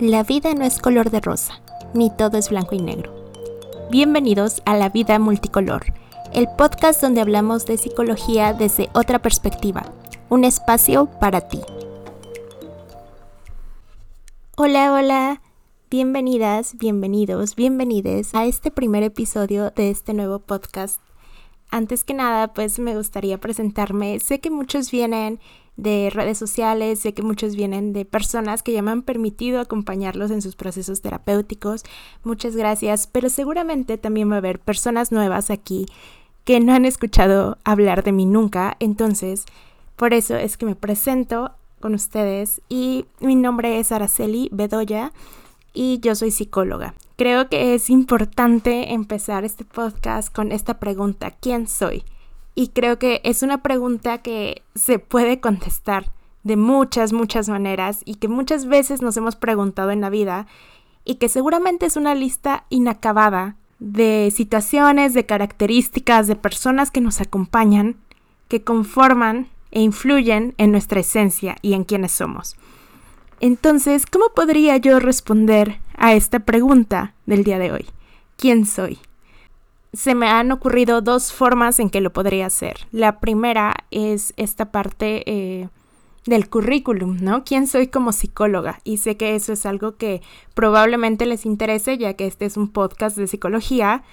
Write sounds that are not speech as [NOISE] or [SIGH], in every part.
La vida no es color de rosa, ni todo es blanco y negro. Bienvenidos a La Vida Multicolor, el podcast donde hablamos de psicología desde otra perspectiva, un espacio para ti. Hola, hola, bienvenidas, bienvenidos, bienvenides a este primer episodio de este nuevo podcast. Antes que nada, pues me gustaría presentarme. Sé que muchos vienen de redes sociales, sé que muchos vienen de personas que ya me han permitido acompañarlos en sus procesos terapéuticos. Muchas gracias, pero seguramente también va a haber personas nuevas aquí que no han escuchado hablar de mí nunca, entonces por eso es que me presento con ustedes y mi nombre es Araceli Bedoya y yo soy psicóloga. Creo que es importante empezar este podcast con esta pregunta, ¿quién soy? Y creo que es una pregunta que se puede contestar de muchas, muchas maneras y que muchas veces nos hemos preguntado en la vida y que seguramente es una lista inacabada de situaciones, de características, de personas que nos acompañan, que conforman e influyen en nuestra esencia y en quienes somos. Entonces, ¿cómo podría yo responder a esta pregunta del día de hoy? ¿Quién soy? Se me han ocurrido dos formas en que lo podría hacer. La primera es esta parte eh, del currículum, ¿no? ¿Quién soy como psicóloga? Y sé que eso es algo que probablemente les interese, ya que este es un podcast de psicología.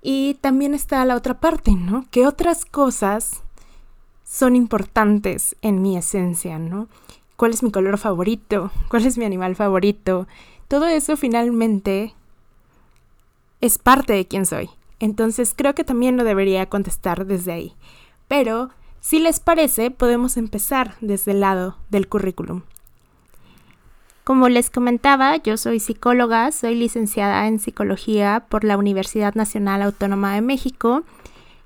Y también está la otra parte, ¿no? ¿Qué otras cosas son importantes en mi esencia, ¿no? ¿Cuál es mi color favorito? ¿Cuál es mi animal favorito? Todo eso finalmente es parte de quién soy. Entonces creo que también lo debería contestar desde ahí. Pero, si les parece, podemos empezar desde el lado del currículum. Como les comentaba, yo soy psicóloga, soy licenciada en psicología por la Universidad Nacional Autónoma de México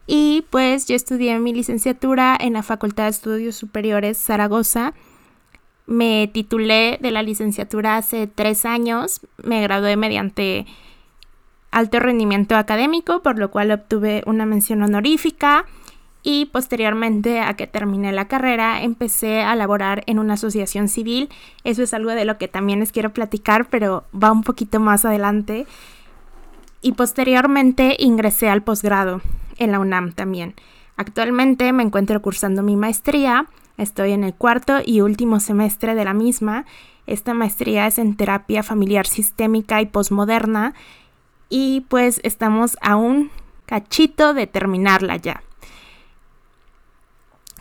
y pues yo estudié mi licenciatura en la Facultad de Estudios Superiores Zaragoza. Me titulé de la licenciatura hace tres años, me gradué mediante alto rendimiento académico, por lo cual obtuve una mención honorífica y posteriormente a que terminé la carrera empecé a laborar en una asociación civil. Eso es algo de lo que también les quiero platicar, pero va un poquito más adelante. Y posteriormente ingresé al posgrado en la UNAM también. Actualmente me encuentro cursando mi maestría, estoy en el cuarto y último semestre de la misma. Esta maestría es en terapia familiar sistémica y posmoderna y pues estamos a un cachito de terminarla ya.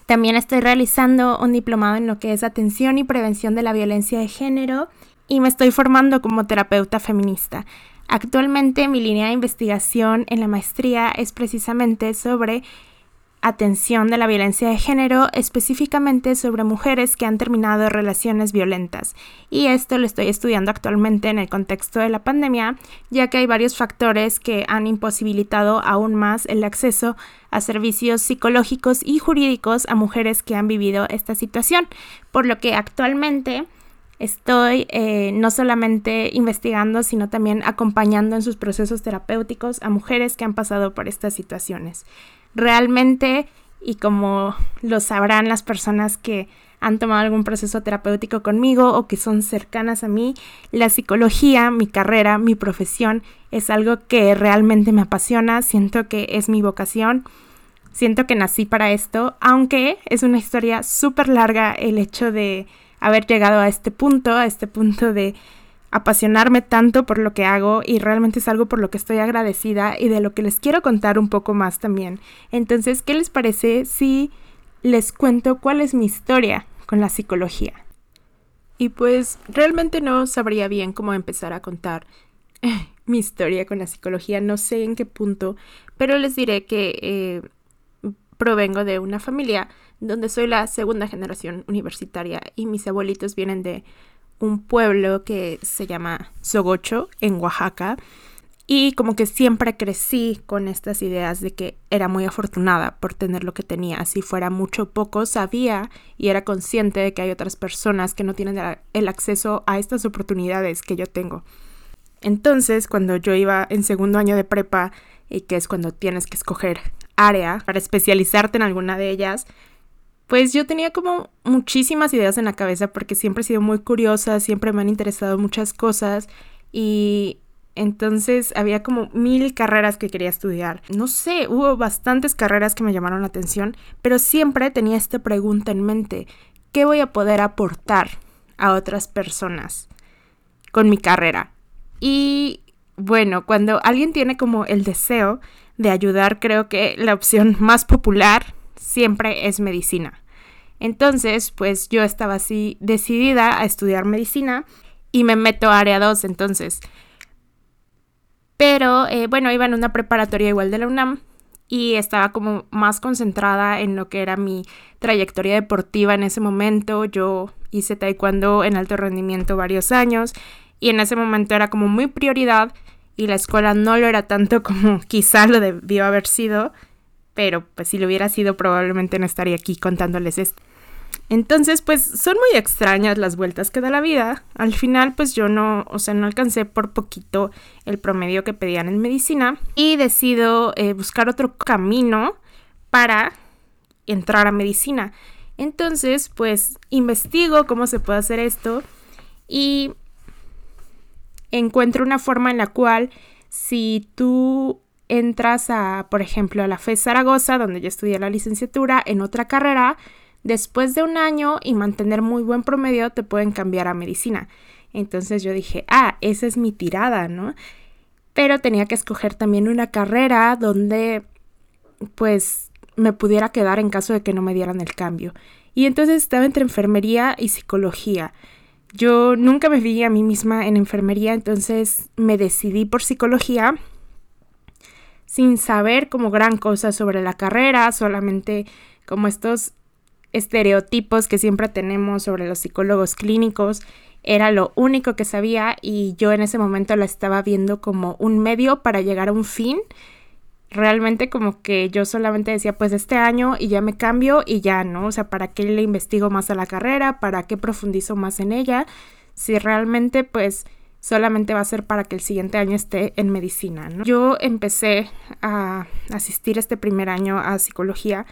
También estoy realizando un diplomado en lo que es atención y prevención de la violencia de género y me estoy formando como terapeuta feminista. Actualmente mi línea de investigación en la maestría es precisamente sobre atención de la violencia de género, específicamente sobre mujeres que han terminado relaciones violentas. Y esto lo estoy estudiando actualmente en el contexto de la pandemia, ya que hay varios factores que han imposibilitado aún más el acceso a servicios psicológicos y jurídicos a mujeres que han vivido esta situación, por lo que actualmente estoy eh, no solamente investigando, sino también acompañando en sus procesos terapéuticos a mujeres que han pasado por estas situaciones realmente, y como lo sabrán las personas que han tomado algún proceso terapéutico conmigo o que son cercanas a mí, la psicología, mi carrera, mi profesión es algo que realmente me apasiona, siento que es mi vocación, siento que nací para esto, aunque es una historia súper larga el hecho de haber llegado a este punto, a este punto de apasionarme tanto por lo que hago y realmente es algo por lo que estoy agradecida y de lo que les quiero contar un poco más también. Entonces, ¿qué les parece si les cuento cuál es mi historia con la psicología? Y pues realmente no sabría bien cómo empezar a contar mi historia con la psicología, no sé en qué punto, pero les diré que eh, provengo de una familia donde soy la segunda generación universitaria y mis abuelitos vienen de un pueblo que se llama Sogocho, en Oaxaca. Y como que siempre crecí con estas ideas de que era muy afortunada por tener lo que tenía. Si fuera mucho poco, sabía y era consciente de que hay otras personas que no tienen el acceso a estas oportunidades que yo tengo. Entonces, cuando yo iba en segundo año de prepa, y que es cuando tienes que escoger área para especializarte en alguna de ellas, pues yo tenía como muchísimas ideas en la cabeza porque siempre he sido muy curiosa, siempre me han interesado muchas cosas y entonces había como mil carreras que quería estudiar. No sé, hubo bastantes carreras que me llamaron la atención, pero siempre tenía esta pregunta en mente, ¿qué voy a poder aportar a otras personas con mi carrera? Y bueno, cuando alguien tiene como el deseo de ayudar, creo que la opción más popular siempre es medicina. Entonces, pues yo estaba así decidida a estudiar medicina y me meto a área 2 entonces. Pero eh, bueno, iba en una preparatoria igual de la UNAM y estaba como más concentrada en lo que era mi trayectoria deportiva en ese momento. Yo hice taekwondo en alto rendimiento varios años y en ese momento era como muy prioridad y la escuela no lo era tanto [LAUGHS] como quizá lo debió haber sido, pero pues si lo hubiera sido probablemente no estaría aquí contándoles esto. Entonces, pues son muy extrañas las vueltas que da la vida. Al final, pues yo no, o sea, no alcancé por poquito el promedio que pedían en medicina y decido eh, buscar otro camino para entrar a medicina. Entonces, pues investigo cómo se puede hacer esto y encuentro una forma en la cual si tú entras a, por ejemplo, a la FES Zaragoza, donde yo estudié la licenciatura, en otra carrera, después de un año y mantener muy buen promedio te pueden cambiar a medicina. Entonces yo dije, ah, esa es mi tirada, ¿no? Pero tenía que escoger también una carrera donde pues me pudiera quedar en caso de que no me dieran el cambio. Y entonces estaba entre enfermería y psicología. Yo nunca me vi a mí misma en enfermería, entonces me decidí por psicología sin saber como gran cosa sobre la carrera, solamente como estos estereotipos que siempre tenemos sobre los psicólogos clínicos. Era lo único que sabía y yo en ese momento la estaba viendo como un medio para llegar a un fin. Realmente como que yo solamente decía pues este año y ya me cambio y ya, ¿no? O sea, ¿para qué le investigo más a la carrera? ¿Para qué profundizo más en ella? Si realmente pues solamente va a ser para que el siguiente año esté en medicina, ¿no? Yo empecé a asistir este primer año a psicología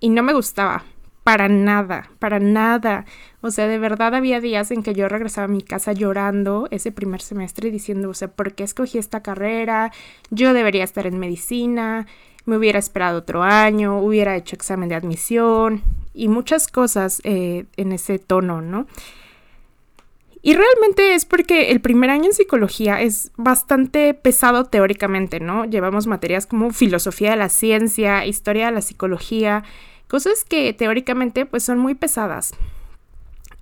y no me gustaba para nada, para nada. O sea, de verdad había días en que yo regresaba a mi casa llorando ese primer semestre diciendo, o sea, ¿por qué escogí esta carrera? Yo debería estar en medicina, me hubiera esperado otro año, hubiera hecho examen de admisión y muchas cosas eh, en ese tono, ¿no? Y realmente es porque el primer año en psicología es bastante pesado teóricamente, ¿no? Llevamos materias como filosofía de la ciencia, historia de la psicología, Cosas que teóricamente pues son muy pesadas.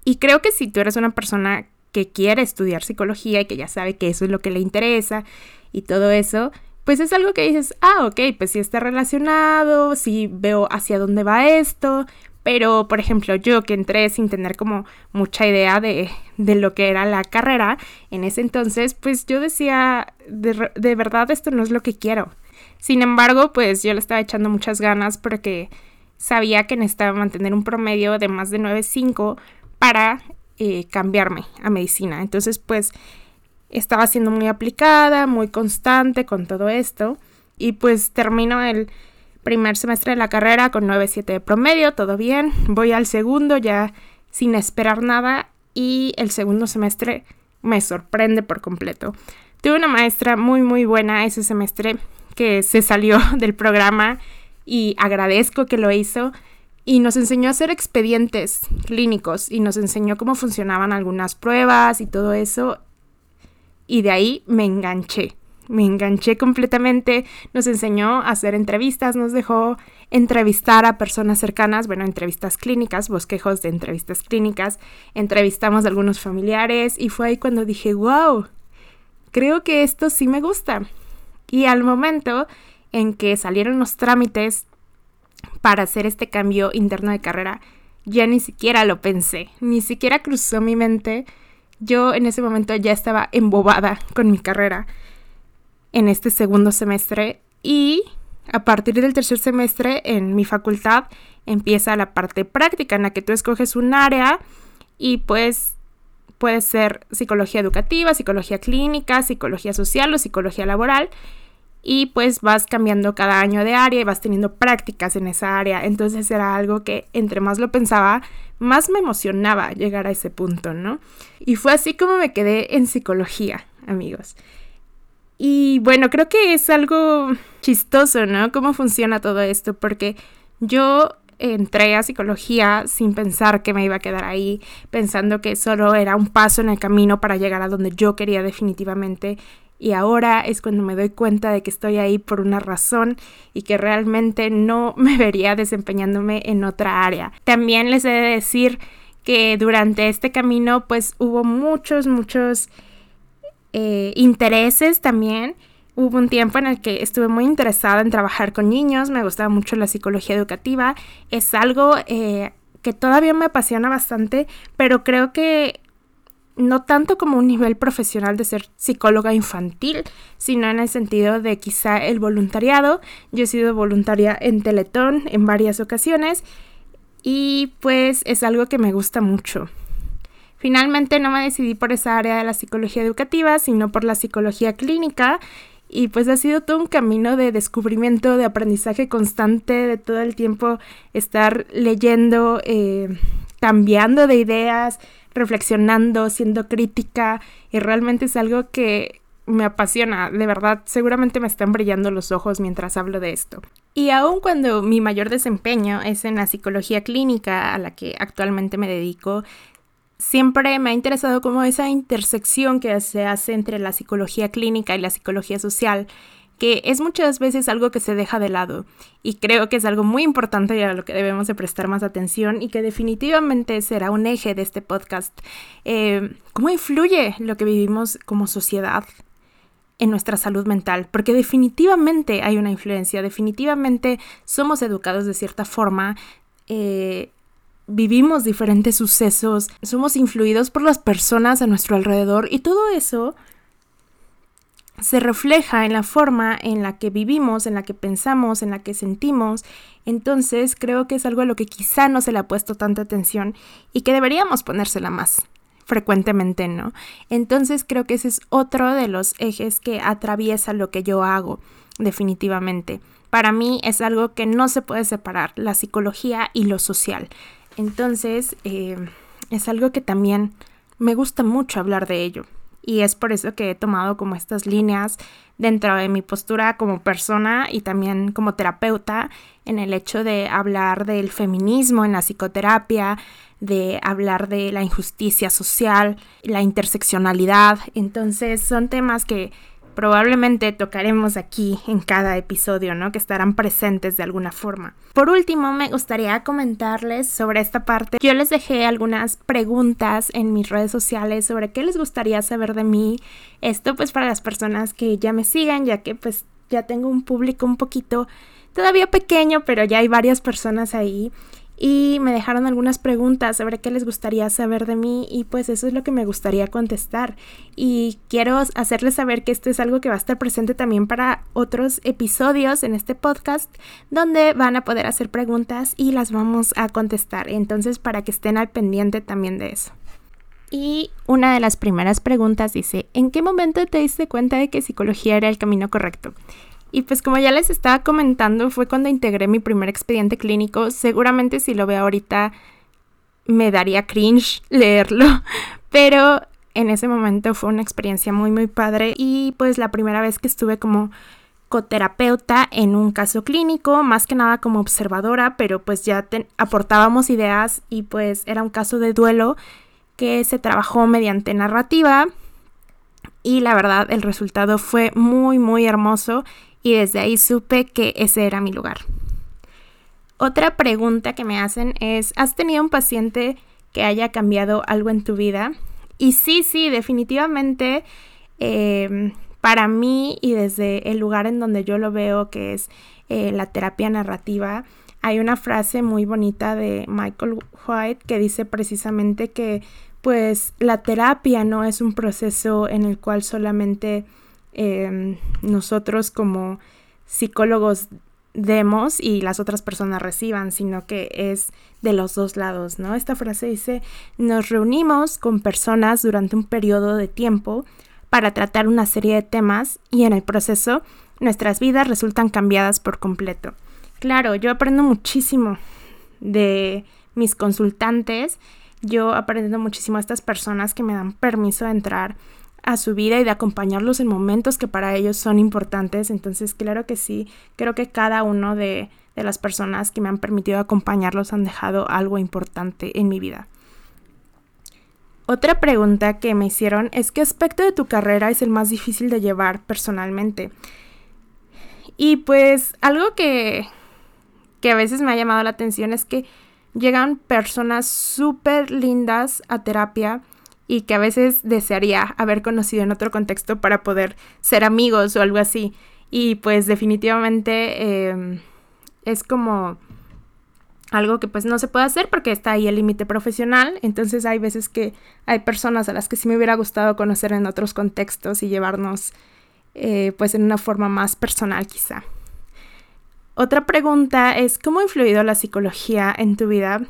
Y creo que si tú eres una persona que quiere estudiar psicología y que ya sabe que eso es lo que le interesa y todo eso, pues es algo que dices, ah, ok, pues sí está relacionado, sí veo hacia dónde va esto, pero por ejemplo yo que entré sin tener como mucha idea de, de lo que era la carrera en ese entonces, pues yo decía, de, de verdad esto no es lo que quiero. Sin embargo, pues yo le estaba echando muchas ganas porque sabía que necesitaba mantener un promedio de más de 9.5 para eh, cambiarme a medicina. Entonces, pues estaba siendo muy aplicada, muy constante con todo esto. Y pues termino el primer semestre de la carrera con 9.7 de promedio, todo bien. Voy al segundo ya sin esperar nada y el segundo semestre me sorprende por completo. Tuve una maestra muy muy buena ese semestre que se salió [LAUGHS] del programa y agradezco que lo hizo y nos enseñó a hacer expedientes clínicos y nos enseñó cómo funcionaban algunas pruebas y todo eso y de ahí me enganché. Me enganché completamente, nos enseñó a hacer entrevistas, nos dejó entrevistar a personas cercanas, bueno, entrevistas clínicas, bosquejos de entrevistas clínicas, entrevistamos a algunos familiares y fue ahí cuando dije, wow, creo que esto sí me gusta. Y al momento en que salieron los trámites para hacer este cambio interno de carrera, ya ni siquiera lo pensé, ni siquiera cruzó mi mente. Yo en ese momento ya estaba embobada con mi carrera en este segundo semestre y a partir del tercer semestre en mi facultad empieza la parte práctica en la que tú escoges un área y pues puede ser psicología educativa, psicología clínica, psicología social o psicología laboral y pues vas cambiando cada año de área y vas teniendo prácticas en esa área. Entonces era algo que entre más lo pensaba, más me emocionaba llegar a ese punto, ¿no? Y fue así como me quedé en psicología, amigos. Y bueno, creo que es algo chistoso, ¿no? Cómo funciona todo esto, porque yo entré a psicología sin pensar que me iba a quedar ahí, pensando que solo era un paso en el camino para llegar a donde yo quería definitivamente. Y ahora es cuando me doy cuenta de que estoy ahí por una razón y que realmente no me vería desempeñándome en otra área. También les he de decir que durante este camino pues hubo muchos, muchos eh, intereses también. Hubo un tiempo en el que estuve muy interesada en trabajar con niños, me gustaba mucho la psicología educativa, es algo eh, que todavía me apasiona bastante, pero creo que no tanto como un nivel profesional de ser psicóloga infantil, sino en el sentido de quizá el voluntariado. Yo he sido voluntaria en Teletón en varias ocasiones y pues es algo que me gusta mucho. Finalmente no me decidí por esa área de la psicología educativa, sino por la psicología clínica. Y pues ha sido todo un camino de descubrimiento, de aprendizaje constante, de todo el tiempo estar leyendo, eh, cambiando de ideas, reflexionando, siendo crítica. Y realmente es algo que me apasiona, de verdad, seguramente me están brillando los ojos mientras hablo de esto. Y aun cuando mi mayor desempeño es en la psicología clínica a la que actualmente me dedico, siempre me ha interesado como esa intersección que se hace entre la psicología clínica y la psicología social, que es muchas veces algo que se deja de lado y creo que es algo muy importante y a lo que debemos de prestar más atención y que definitivamente será un eje de este podcast. Eh, ¿Cómo influye lo que vivimos como sociedad en nuestra salud mental? Porque definitivamente hay una influencia, definitivamente somos educados de cierta forma. Eh, vivimos diferentes sucesos, somos influidos por las personas a nuestro alrededor y todo eso se refleja en la forma en la que vivimos, en la que pensamos, en la que sentimos. Entonces creo que es algo a lo que quizá no se le ha puesto tanta atención y que deberíamos ponérsela más frecuentemente, ¿no? Entonces creo que ese es otro de los ejes que atraviesa lo que yo hago, definitivamente. Para mí es algo que no se puede separar, la psicología y lo social. Entonces, eh, es algo que también me gusta mucho hablar de ello. Y es por eso que he tomado como estas líneas dentro de mi postura como persona y también como terapeuta en el hecho de hablar del feminismo en la psicoterapia, de hablar de la injusticia social, la interseccionalidad. Entonces son temas que probablemente tocaremos aquí en cada episodio, ¿no? Que estarán presentes de alguna forma. Por último, me gustaría comentarles sobre esta parte. Yo les dejé algunas preguntas en mis redes sociales sobre qué les gustaría saber de mí. Esto pues para las personas que ya me sigan, ya que pues ya tengo un público un poquito todavía pequeño, pero ya hay varias personas ahí y me dejaron algunas preguntas sobre qué les gustaría saber de mí y pues eso es lo que me gustaría contestar y quiero hacerles saber que esto es algo que va a estar presente también para otros episodios en este podcast donde van a poder hacer preguntas y las vamos a contestar entonces para que estén al pendiente también de eso. Y una de las primeras preguntas dice, ¿en qué momento te diste cuenta de que psicología era el camino correcto? Y pues como ya les estaba comentando, fue cuando integré mi primer expediente clínico. Seguramente si lo veo ahorita me daría cringe leerlo, [LAUGHS] pero en ese momento fue una experiencia muy muy padre. Y pues la primera vez que estuve como coterapeuta en un caso clínico, más que nada como observadora, pero pues ya aportábamos ideas y pues era un caso de duelo que se trabajó mediante narrativa. Y la verdad el resultado fue muy muy hermoso y desde ahí supe que ese era mi lugar. Otra pregunta que me hacen es, ¿has tenido un paciente que haya cambiado algo en tu vida? Y sí, sí, definitivamente em, para mí y desde el lugar en donde yo lo veo, que es eh, la terapia narrativa, hay una frase muy bonita de Michael White que dice precisamente que pues la terapia no es un proceso en el cual solamente Em, nosotros como psicólogos demos y las otras personas reciban, sino que es de los dos lados, ¿no? Esta frase dice, nos reunimos con personas durante un periodo de tiempo para tratar una serie de temas y en el proceso nuestras vidas resultan cambiadas por completo. Claro, yo aprendo muchísimo de mis consultantes, yo aprendo muchísimo a estas personas que me dan permiso de entrar a su vida y de acompañarlos en momentos que para ellos son importantes. Entonces, claro que sí, creo que cada uno de, de las personas que me han permitido acompañarlos han dejado algo importante en mi vida. Otra pregunta que me hicieron es qué aspecto de tu carrera es el más difícil de llevar personalmente. Y pues algo que, que a veces me ha llamado la atención es que llegan personas súper lindas a terapia y que a veces desearía haber conocido en otro contexto para poder ser amigos o algo así. Y pues definitivamente em, es como algo que pues no se puede hacer porque está ahí el límite profesional, entonces hay veces que hay personas a las que sí me hubiera gustado conocer en otros contextos y llevarnos eh, pues en una forma más personal quizá. Otra pregunta es, ¿cómo ha influido la psicología en tu vida?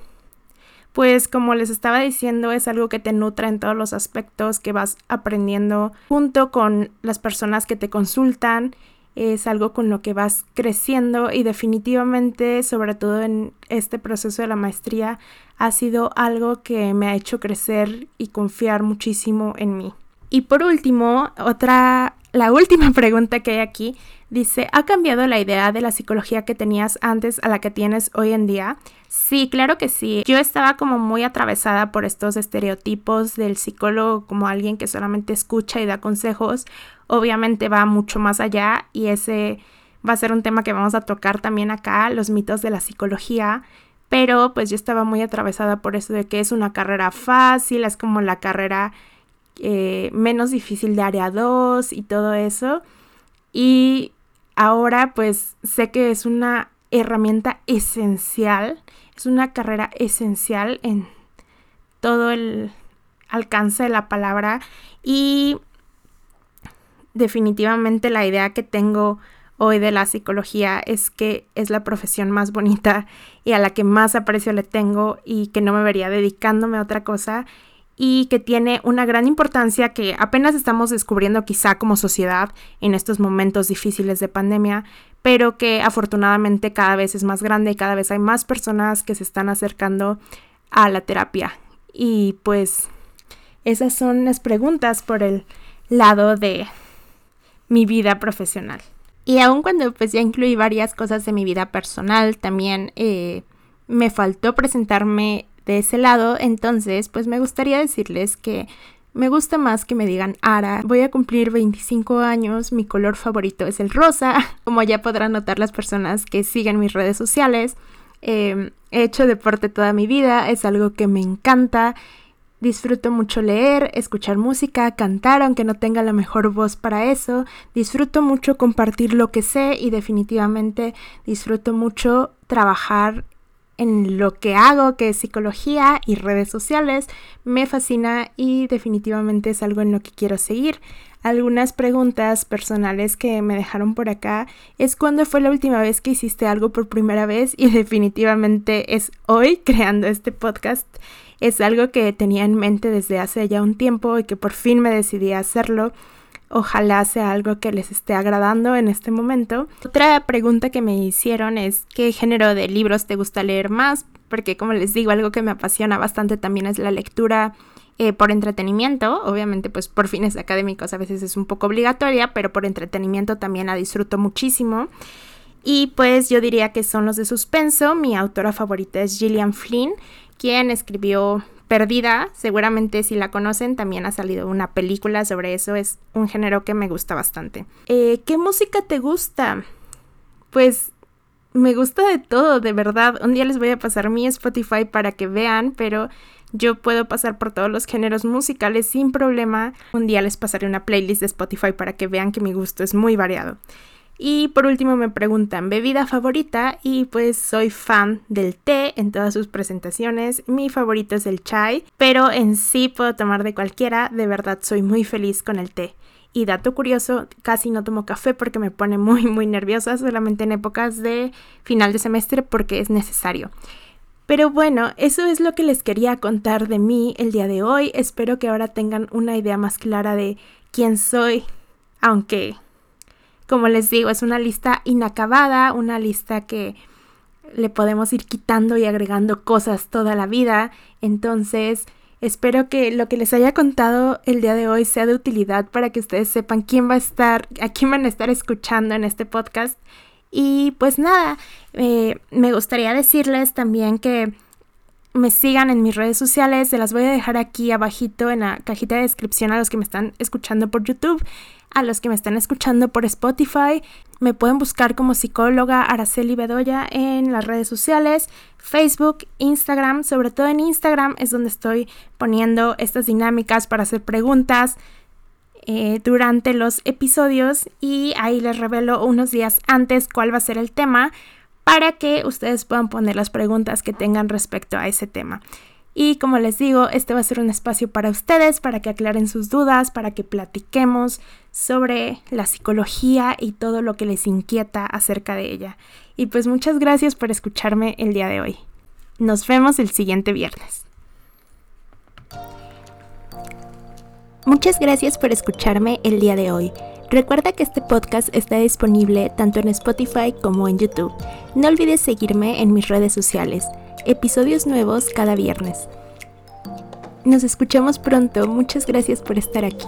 Pues como les estaba diciendo, es algo que te nutra en todos los aspectos que vas aprendiendo junto con las personas que te consultan es algo con lo que vas creciendo y definitivamente, sobre todo en este proceso de la maestría, ha sido algo que me ha hecho crecer y confiar muchísimo en mí. Y por último, otra, la última [LAUGHS] pregunta que hay aquí dice, ¿ha cambiado la idea de la psicología que tenías antes a la que tienes hoy en día? Sí, claro que sí. Yo estaba como muy atravesada por estos estereotipos del psicólogo como alguien que solamente escucha y da consejos obviamente va mucho más allá y ese va a ser un tema que vamos a tocar también acá, los mitos de la psicología. Pero pues yo estaba muy atravesada por eso de que es una carrera fácil, es como la carrera eh, menos difícil de área 2 y todo eso. Y ahora pues sé que es una herramienta esencial, es una carrera esencial en todo el alcance de la palabra y definitivamente la idea que tengo hoy de la psicología es que es la profesión más bonita y a la que más aprecio le tengo y que no me vería dedicándome a otra cosa y que tiene una gran importancia que apenas estamos descubriendo quizá como sociedad en estos momentos difíciles de pandemia, pero que afortunadamente cada vez es más grande y cada vez hay más personas que se están acercando a la terapia. Y pues esas son las preguntas por el lado de mi vida profesional. Y aun cuando pues ya incluí varias cosas de mi vida personal, también eh, me faltó presentarme de ese lado, entonces pues me gustaría decirles que me gusta más que me digan Ara. Voy a cumplir 25 años, mi color favorito es el rosa, [LAUGHS] como ya podrán notar las personas que siguen mis redes sociales. Eh, he hecho deporte toda mi vida, es algo que me encanta Disfruto mucho leer, escuchar música, cantar, aunque no tenga la mejor voz para eso. Disfruto mucho compartir lo que sé y definitivamente disfruto mucho trabajar en lo que hago, que es psicología y redes sociales. Me fascina y definitivamente es algo en lo que quiero seguir. Algunas preguntas personales que me dejaron por acá es cuándo fue la última vez que hiciste algo por primera vez y [LAUGHS] definitivamente es hoy creando este podcast es algo que tenía en mente desde hace ya un tiempo y que por fin me decidí a hacerlo. Ojalá sea algo que les esté agradando en este momento. Otra pregunta que me hicieron es qué género de libros te gusta leer más, porque como les digo, algo que me apasiona bastante también es la lectura eh, por entretenimiento. Obviamente, pues por fines académicos a veces es un poco obligatoria, pero por entretenimiento también la disfruto muchísimo. Y pues yo diría que son los de suspenso. Mi autora favorita es Gillian Flynn quien escribió Perdida, seguramente si la conocen, también ha salido una película sobre eso, es un género que me gusta bastante. Eh, ¿Qué música te gusta? Pues me gusta de todo, de verdad. Un día les voy a pasar mi Spotify para que vean, pero yo puedo pasar por todos los géneros musicales sin problema. Un día les pasaré una playlist de Spotify para que vean que mi gusto es muy variado. Y por último me preguntan bebida favorita y pues soy fan del té en todas sus presentaciones. Mi favorito es el chai, pero en sí puedo tomar de cualquiera. De verdad soy muy feliz con el té. Y dato curioso, casi no tomo café porque me pone muy muy nerviosa, solamente en épocas de final de semestre porque es necesario. Pero bueno, eso es lo que les quería contar de mí el día de hoy. Espero que ahora tengan una idea más clara de quién soy, aunque, como les digo, es una lista inacabada, una lista que le podemos ir quitando y agregando cosas toda la vida. Entonces, espero que lo que les haya contado el día de hoy sea de utilidad para que ustedes sepan quién va a estar, a quién van a estar escuchando en este podcast. Y pues nada, eh, me gustaría decirles también que me sigan en mis redes sociales, se las voy a dejar aquí abajito en la cajita de descripción a los que me están escuchando por YouTube a los que me están escuchando por Spotify. Me pueden buscar como psicóloga Araceli Bedoya en las redes sociales, Facebook, Instagram. Sobre todo en Instagram es donde estoy poniendo estas dinámicas para hacer preguntas eh, durante los episodios y ahí les revelo unos días antes cuál va a ser el tema para que ustedes puedan poner las preguntas que tengan respecto a ese tema. Y como les digo, este va a ser un espacio para ustedes, para que aclaren sus dudas, para que platiquemos sobre la psicología y todo lo que les inquieta acerca de ella. Y pues muchas gracias por escucharme el día de hoy. Nos vemos el siguiente viernes. Muchas gracias por escucharme el día de hoy. Recuerda que este podcast está disponible tanto en Spotify como en YouTube. No olvides seguirme en mis redes sociales episodios nuevos cada viernes. Nos escuchamos pronto, muchas gracias por estar aquí.